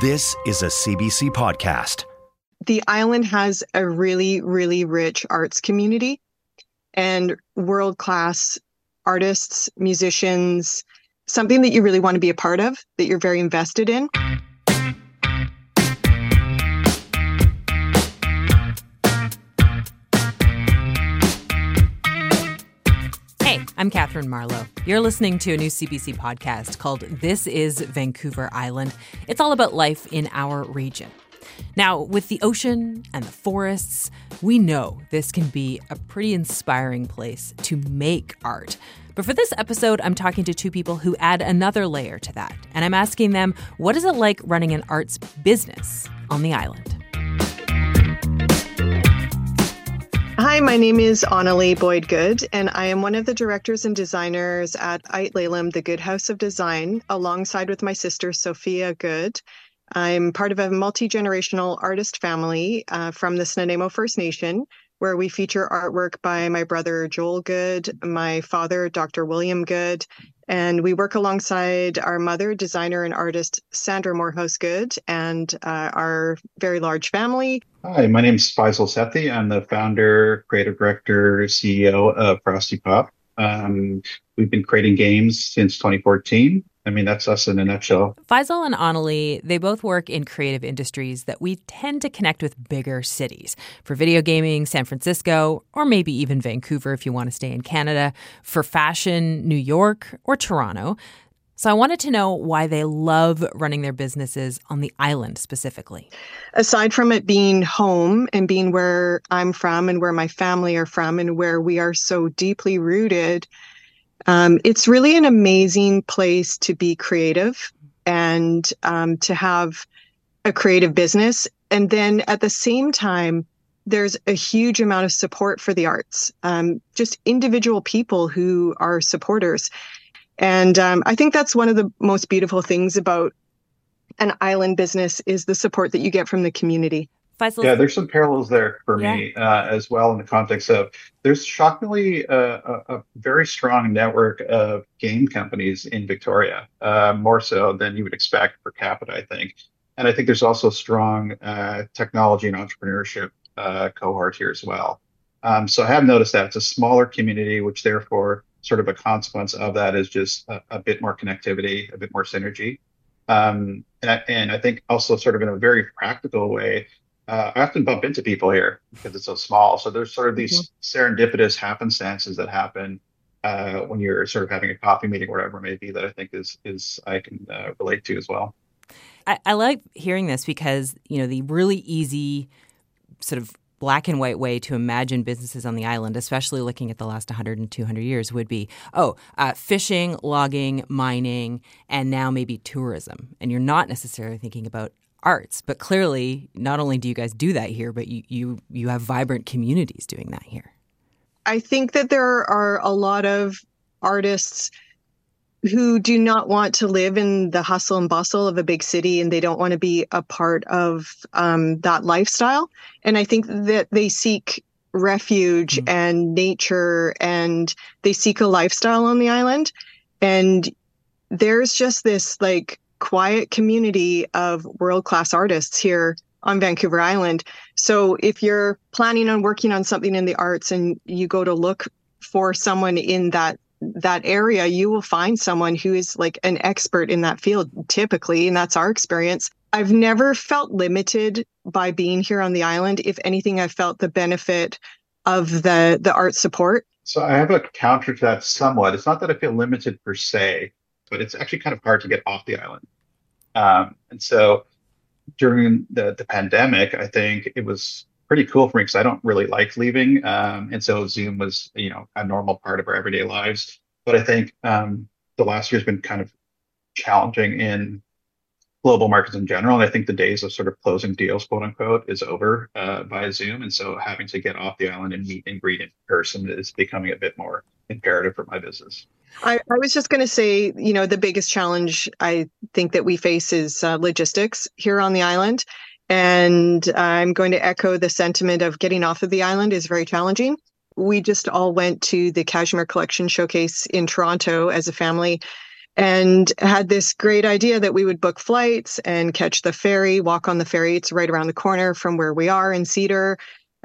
This is a CBC podcast. The island has a really, really rich arts community and world class artists, musicians, something that you really want to be a part of, that you're very invested in. I'm Kathryn Marlow. You're listening to a new CBC podcast called This is Vancouver Island. It's all about life in our region. Now, with the ocean and the forests, we know this can be a pretty inspiring place to make art. But for this episode, I'm talking to two people who add another layer to that. And I'm asking them, what is it like running an arts business on the island? Hi, my name is Aunalee Boyd Good, and I am one of the directors and designers at Ay Lelum, the Good House of Design, alongside with my sister Sophia Good. I'm part of a multi generational artist family uh, from the Snuneymuxw First Nation, where we feature artwork by my brother Joel Good, my father, Dr. William Good, and we work alongside our mother, designer and artist Sandra Morehouse Good, and uh, our very large family. Hi, my name is Faisal Sethi. I'm the founder, creative director, CEO of Frosty Pop. Um, we've been creating games since 2014. I mean, that's us in a nutshell. Faisal and Aunalee, they both work in creative industries that we tend to connect with bigger cities. For video gaming, San Francisco, or maybe even Vancouver if you want to stay in Canada. For fashion, New York or Toronto. So I wanted to know why they love running their businesses on the island specifically. Aside from it being home and being where I'm from and where my family are from and where we are so deeply rooted, um, it's really an amazing place to be creative and um, to have a creative business. And then at the same time, there's a huge amount of support for the arts, um, just individual people who are supporters. And um, I think that's one of the most beautiful things about an island business is the support that you get from the community. Faisal. Yeah, there's some parallels there for yeah. me uh, as well in the context of there's shockingly a, a, a, very strong network of game companies in Victoria, uh, more so than you would expect per capita, I think. And I think there's also strong uh, technology and entrepreneurship uh, cohort here as well. Um, so I have noticed that it's a smaller community, which therefore sort of a consequence of that is just a, a bit more connectivity, a bit more synergy. Um, and, I, and I think also sort of in a very practical way, uh, I often bump into people here because it's so small. So there's sort of these mm-hmm. serendipitous happenstances that happen uh, when you're sort of having a coffee meeting, or whatever it may be, that I think is is I can uh, relate to as well. I, I like hearing this because you know the really easy sort of black and white way to imagine businesses on the island, especially looking at the last 100 and 200 years, would be oh, uh, fishing, logging, mining, and now maybe tourism. And you're not necessarily thinking about arts. But clearly, not only do you guys do that here, but you you you have vibrant communities doing that here. I think that there are a lot of artists who do not want to live in the hustle and bustle of a big city and they don't want to be a part of um, that lifestyle. And I think that they seek refuge mm-hmm. and nature and they seek a lifestyle on the island. And there's just this like quiet community of world class artists here on Vancouver Island. So if you're planning on working on something in the arts and you go to look for someone in that that area, you will find someone who is like an expert in that field typically, and that's our experience. I've never felt limited by being here on the island. If anything, I felt the benefit of the the art support. So I have a counter to that somewhat. It's not that I feel limited per se but it's actually kind of hard to get off the island. Um, and so during the, the pandemic, I think it was pretty cool for me because I don't really like leaving. Um, and so Zoom was, you know, a normal part of our everyday lives. But I think um, the last year has been kind of challenging in global markets in general. And I think the days of sort of closing deals, quote unquote, is over uh, via Zoom. And so having to get off the island and meet and greet in person is becoming a bit more imperative for my business. I, I was just going to say, you know, the biggest challenge I think that we face is uh, logistics here on the island. And I'm going to echo the sentiment of getting off of the island is very challenging. We just all went to the Cashmere Collection Showcase in Toronto as a family and had this great idea that we would book flights and catch the ferry, walk on the ferry. It's right around the corner from where we are in Cedar,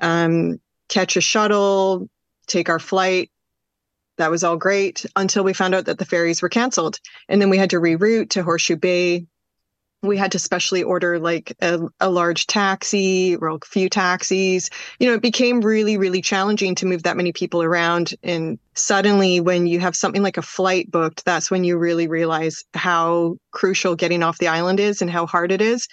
um, catch a shuttle, take our flight. That was all great until we found out that the ferries were canceled. And then we had to reroute to Horseshoe Bay, we had to specially order like a, a, large taxi or a few taxis. You know, it became really, really challenging to move that many people around. And suddenly, when you have something like a flight booked, that's when you really realize how crucial getting off the island is and how hard it is.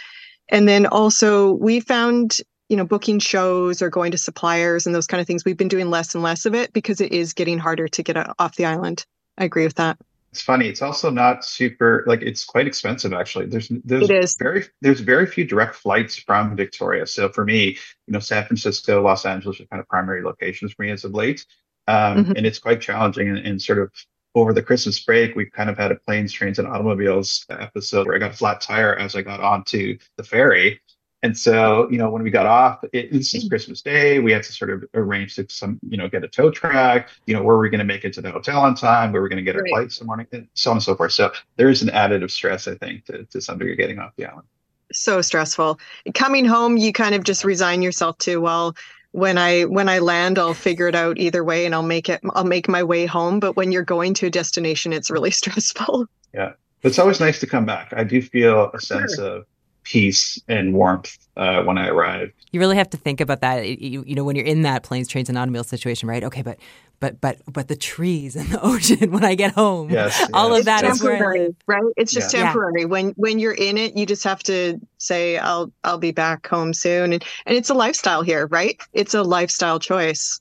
And then also, we found, you know, booking shows or going to suppliers and those kind of things, we've been doing less and less of it because it is getting harder to get off the island. I agree with that. It's funny. It's also not super like it's quite expensive actually. There's there's very there's very few direct flights from Victoria. So for me, you know, San Francisco, Los Angeles are kind of primary locations for me as of late. Um, mm-hmm. and it's quite challenging and, and sort of over the Christmas break, we kind of had a planes, trains, and automobiles episode where I got a flat tire as I got onto the ferry. And so, you know, when we got off, it, this is hmm. Christmas Day. We had to sort of arrange to some, you know, get a tow truck. You know, where were we're going to make it to the hotel on time, where were we're going to get our right. flights in the morning, and so on and so forth. So there is an additive stress, I think, to, to some degree getting off the island. So stressful. Coming home, you kind of just resign yourself to, well, when I when I land, I'll figure it out either way, and I'll make it. I'll make my way home. But when you're going to a destination, it's really stressful. Yeah, it's always nice to come back. I do feel a sense sure. of peace and warmth uh, when I arrived. You really have to think about that. You, you know, when you're in that planes, trains, and automobiles situation, right? Okay, but but but but the trees and the ocean when I get home. Yes, all yes. of that is it's temporary, right? It's just yeah. temporary. Yeah. When when you're in it, you just have to say, "I'll I'll be back home soon," and and it's a lifestyle here, right? It's a lifestyle choice.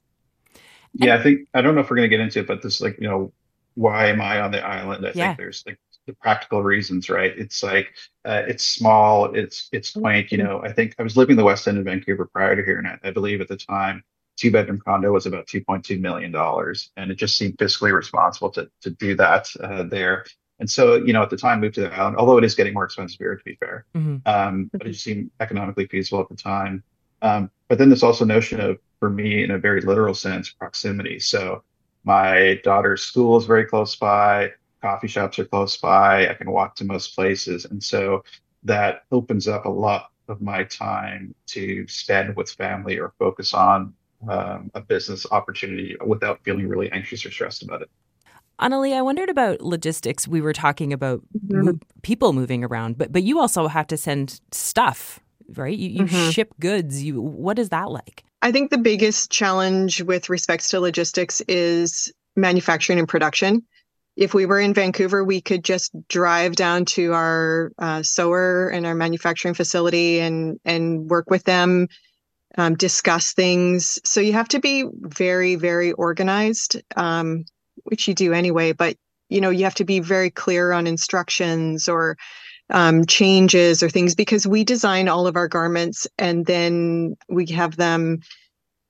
Yeah, I think I don't know if we're going to get into it, but this like you know, why am I on the island? I yeah. think there's like the practical reasons, right? It's like uh, it's small, it's it's quaint. You know, I think I was living in the West End in Vancouver prior to here, and I, I believe at the time, two bedroom condo was about two point two million dollars, and it just seemed fiscally responsible to to do that uh, there. And so, you know, at the time, moved to the island, although it is getting more expensive here, to be fair, mm-hmm. um, but it just seemed economically feasible at the time. Um, but then there's also notion of, for me, in a very literal sense, proximity. So my daughter's school is very close by coffee shops are close by. I can walk to most places. And so that opens up a lot of my time to spend with family or focus on um, a business opportunity without feeling really anxious or stressed about it. Aunalee, I wondered about logistics. We were talking about mm-hmm. mo- people moving around, but but you also have to send stuff, right? You, you mm-hmm. ship goods. You what is that like? I think the biggest challenge with respects to logistics is manufacturing and production if we were in Vancouver, we could just drive down to our uh, sewer and our manufacturing facility and and work with them, um, discuss things. So you have to be very very organized, um, which you do anyway. But you know you have to be very clear on instructions or um, changes or things because we design all of our garments and then we have them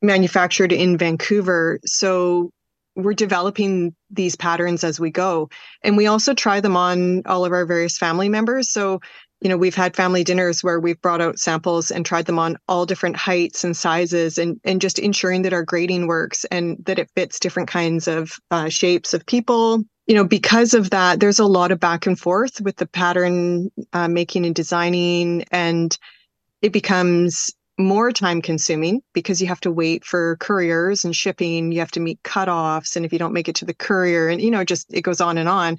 manufactured in Vancouver. So we're developing these patterns as we go. And we also try them on all of our various family members. So, you know, we've had family dinners where we've brought out samples and tried them on all different heights and sizes and, and just ensuring that our grading works and that it fits different kinds of uh, shapes of people. You know, because of that, there's a lot of back and forth with the pattern uh, making and designing, and it becomes more time consuming because you have to wait for couriers and shipping. You have to meet cutoffs. And if you don't make it to the courier, and you know, just it goes on and on.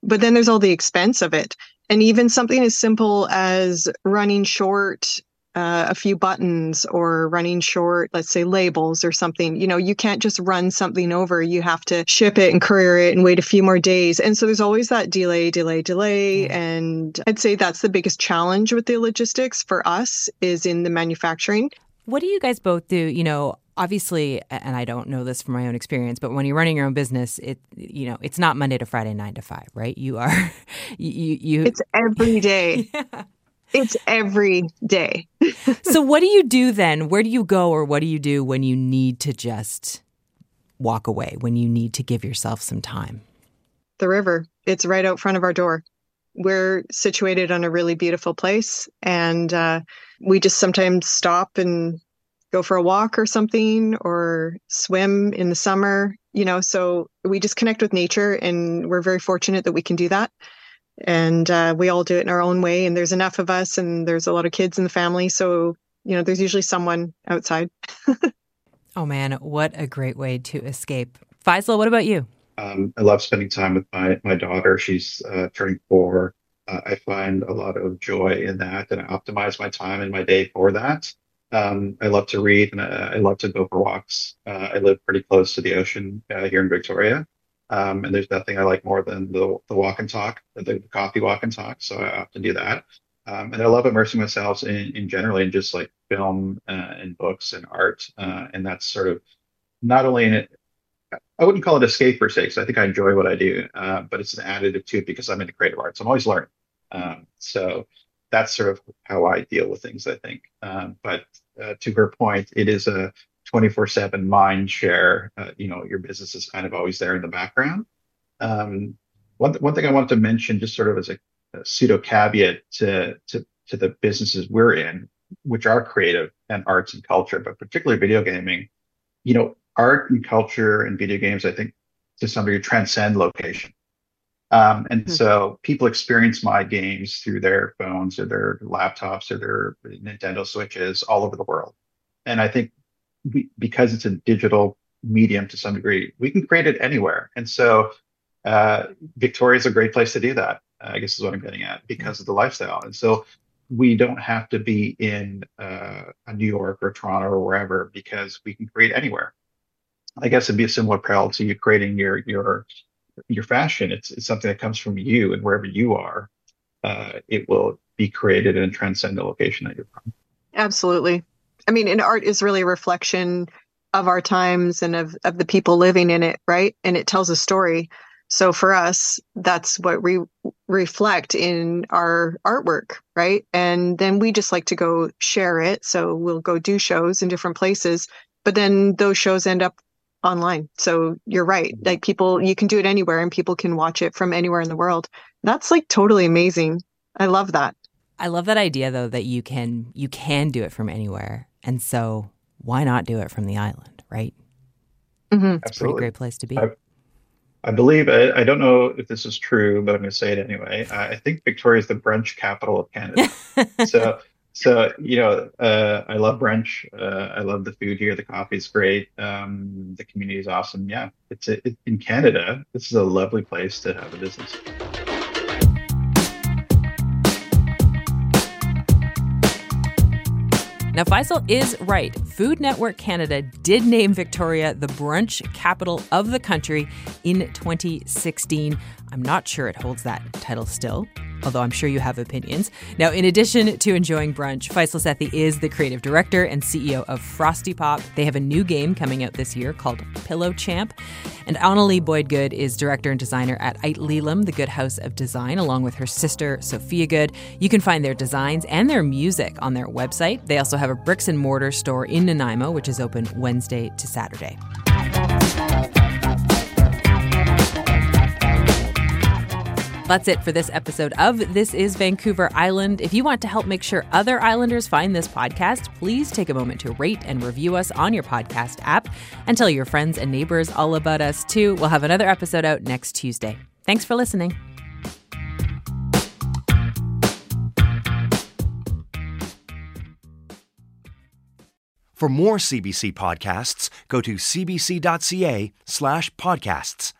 But then there's all the expense of it. And even something as simple as running short uh, a few buttons or running short, let's say labels or something. You know, you can't just run something over. You have to ship it and courier it and wait a few more days. And so there's always that delay, delay, delay. And I'd say that's the biggest challenge with the logistics for us is in the manufacturing. What do you guys both do? You know, obviously and i don't know this from my own experience but when you're running your own business it you know it's not monday to friday nine to five right you are you you it's every day yeah. It's every day. so, what do you do then? Where do you go, or what do you do when you need to just walk away, when you need to give yourself some time? The river. It's right out front of our door. We're situated on a really beautiful place, and uh, we just sometimes stop and go for a walk or something, or swim in the summer. you know, so we just connect with nature and we're very fortunate that we can do that. And uh, we all do it in our own way. And there's enough of us and there's a lot of kids in the family. So, you know, there's usually someone outside. oh, man, what a great way to escape. Faisal, what about you? Um, I love spending time with my, my daughter. She's uh, turning four. Uh, I find a lot of joy in that, and I optimize my time and my day for that. Um, I love to read and I, I love to go for walks. Uh, I live pretty close to the ocean uh, here in Victoria. Um, and there's nothing I like more than the, the walk and talk, the, coffee walk and talk. So I often do that. Um, and I love immersing myself in, in generally in just like film uh, and books and art. Uh, and that's sort of not only in it, I wouldn't call it escape per se, because I think I enjoy what I do, uh, but it's an additive to it because I'm into creative arts. I'm always learning. Um, so that's sort of how I deal with things, I think. Um, but uh, to her point, it is a 24 7 mind share. Uh, you know, your business is kind of always there in the background. Um, one, one thing I wanted to mention, just sort of as a, a pseudo caveat to, to, to the businesses we're in, which are creative and arts and culture, but particularly video gaming, you know, art and culture and video games, I think to some degree transcend location. Um, and mm-hmm. so people experience my games through their phones or their laptops or their Nintendo Switches all over the world. And I think we, because it's a digital medium to some degree, we can create it anywhere. And so uh, Victoria is a great place to do that, I guess is what I'm getting at, because of the lifestyle. And so we don't have to be in uh, New York or Toronto or wherever because we can create anywhere. I guess it'd be a similar parallel to you creating your your your fashion. It's, it's something that comes from you, and wherever you are, uh, it will be created and transcend the location that you're from. Absolutely. I mean, and art is really a reflection of our times and of, of the people living in it, right? And it tells a story. So for us, that's what we reflect in our artwork, right? And then we just like to go share it. So we'll go do shows in different places, but then those shows end up online. So you're right. Mm-hmm. Like people, you can do it anywhere and people can watch it from anywhere in the world. That's like totally amazing. I love that. I love that idea though that you can you can do it from anywhere. And so why not do it from the island, right? Mm-hmm. It's a pretty great place to be. I, I believe I, I, don't know if this is true, but I'm going to say it anyway. I think Victoria is the brunch capital of Canada. so so you know uh, i love brunch uh, i love the food here the coffee is great um, the community is awesome yeah it's a, it, in canada this is a lovely place to have a business Now, Faisal is right. Food Network Canada did name Victoria the brunch capital of the country in 2016. I'm not sure it holds that title still although I'm sure you have opinions. Now, in addition to enjoying brunch, Faisal Sethi is the creative director and CEO of Frosty Pop. They have a new game coming out this year called Pillow Champ. And Aunalee Boyd Good is director and designer at Ay Lelum, the Good House of Design, along with her sister, Sophia Good. You can find their designs and their music on their website. They also have a bricks and mortar store in Nanaimo, which is open Wednesday to Saturday. That's it for this episode of This is Vancouver Island. If you want to help make sure other islanders find this podcast, please take a moment to rate and review us on your podcast app and tell your friends and neighbors all about us too. We'll have another episode out next Tuesday. Thanks for listening. For more CBC podcasts, go to cbc.ca slash podcasts.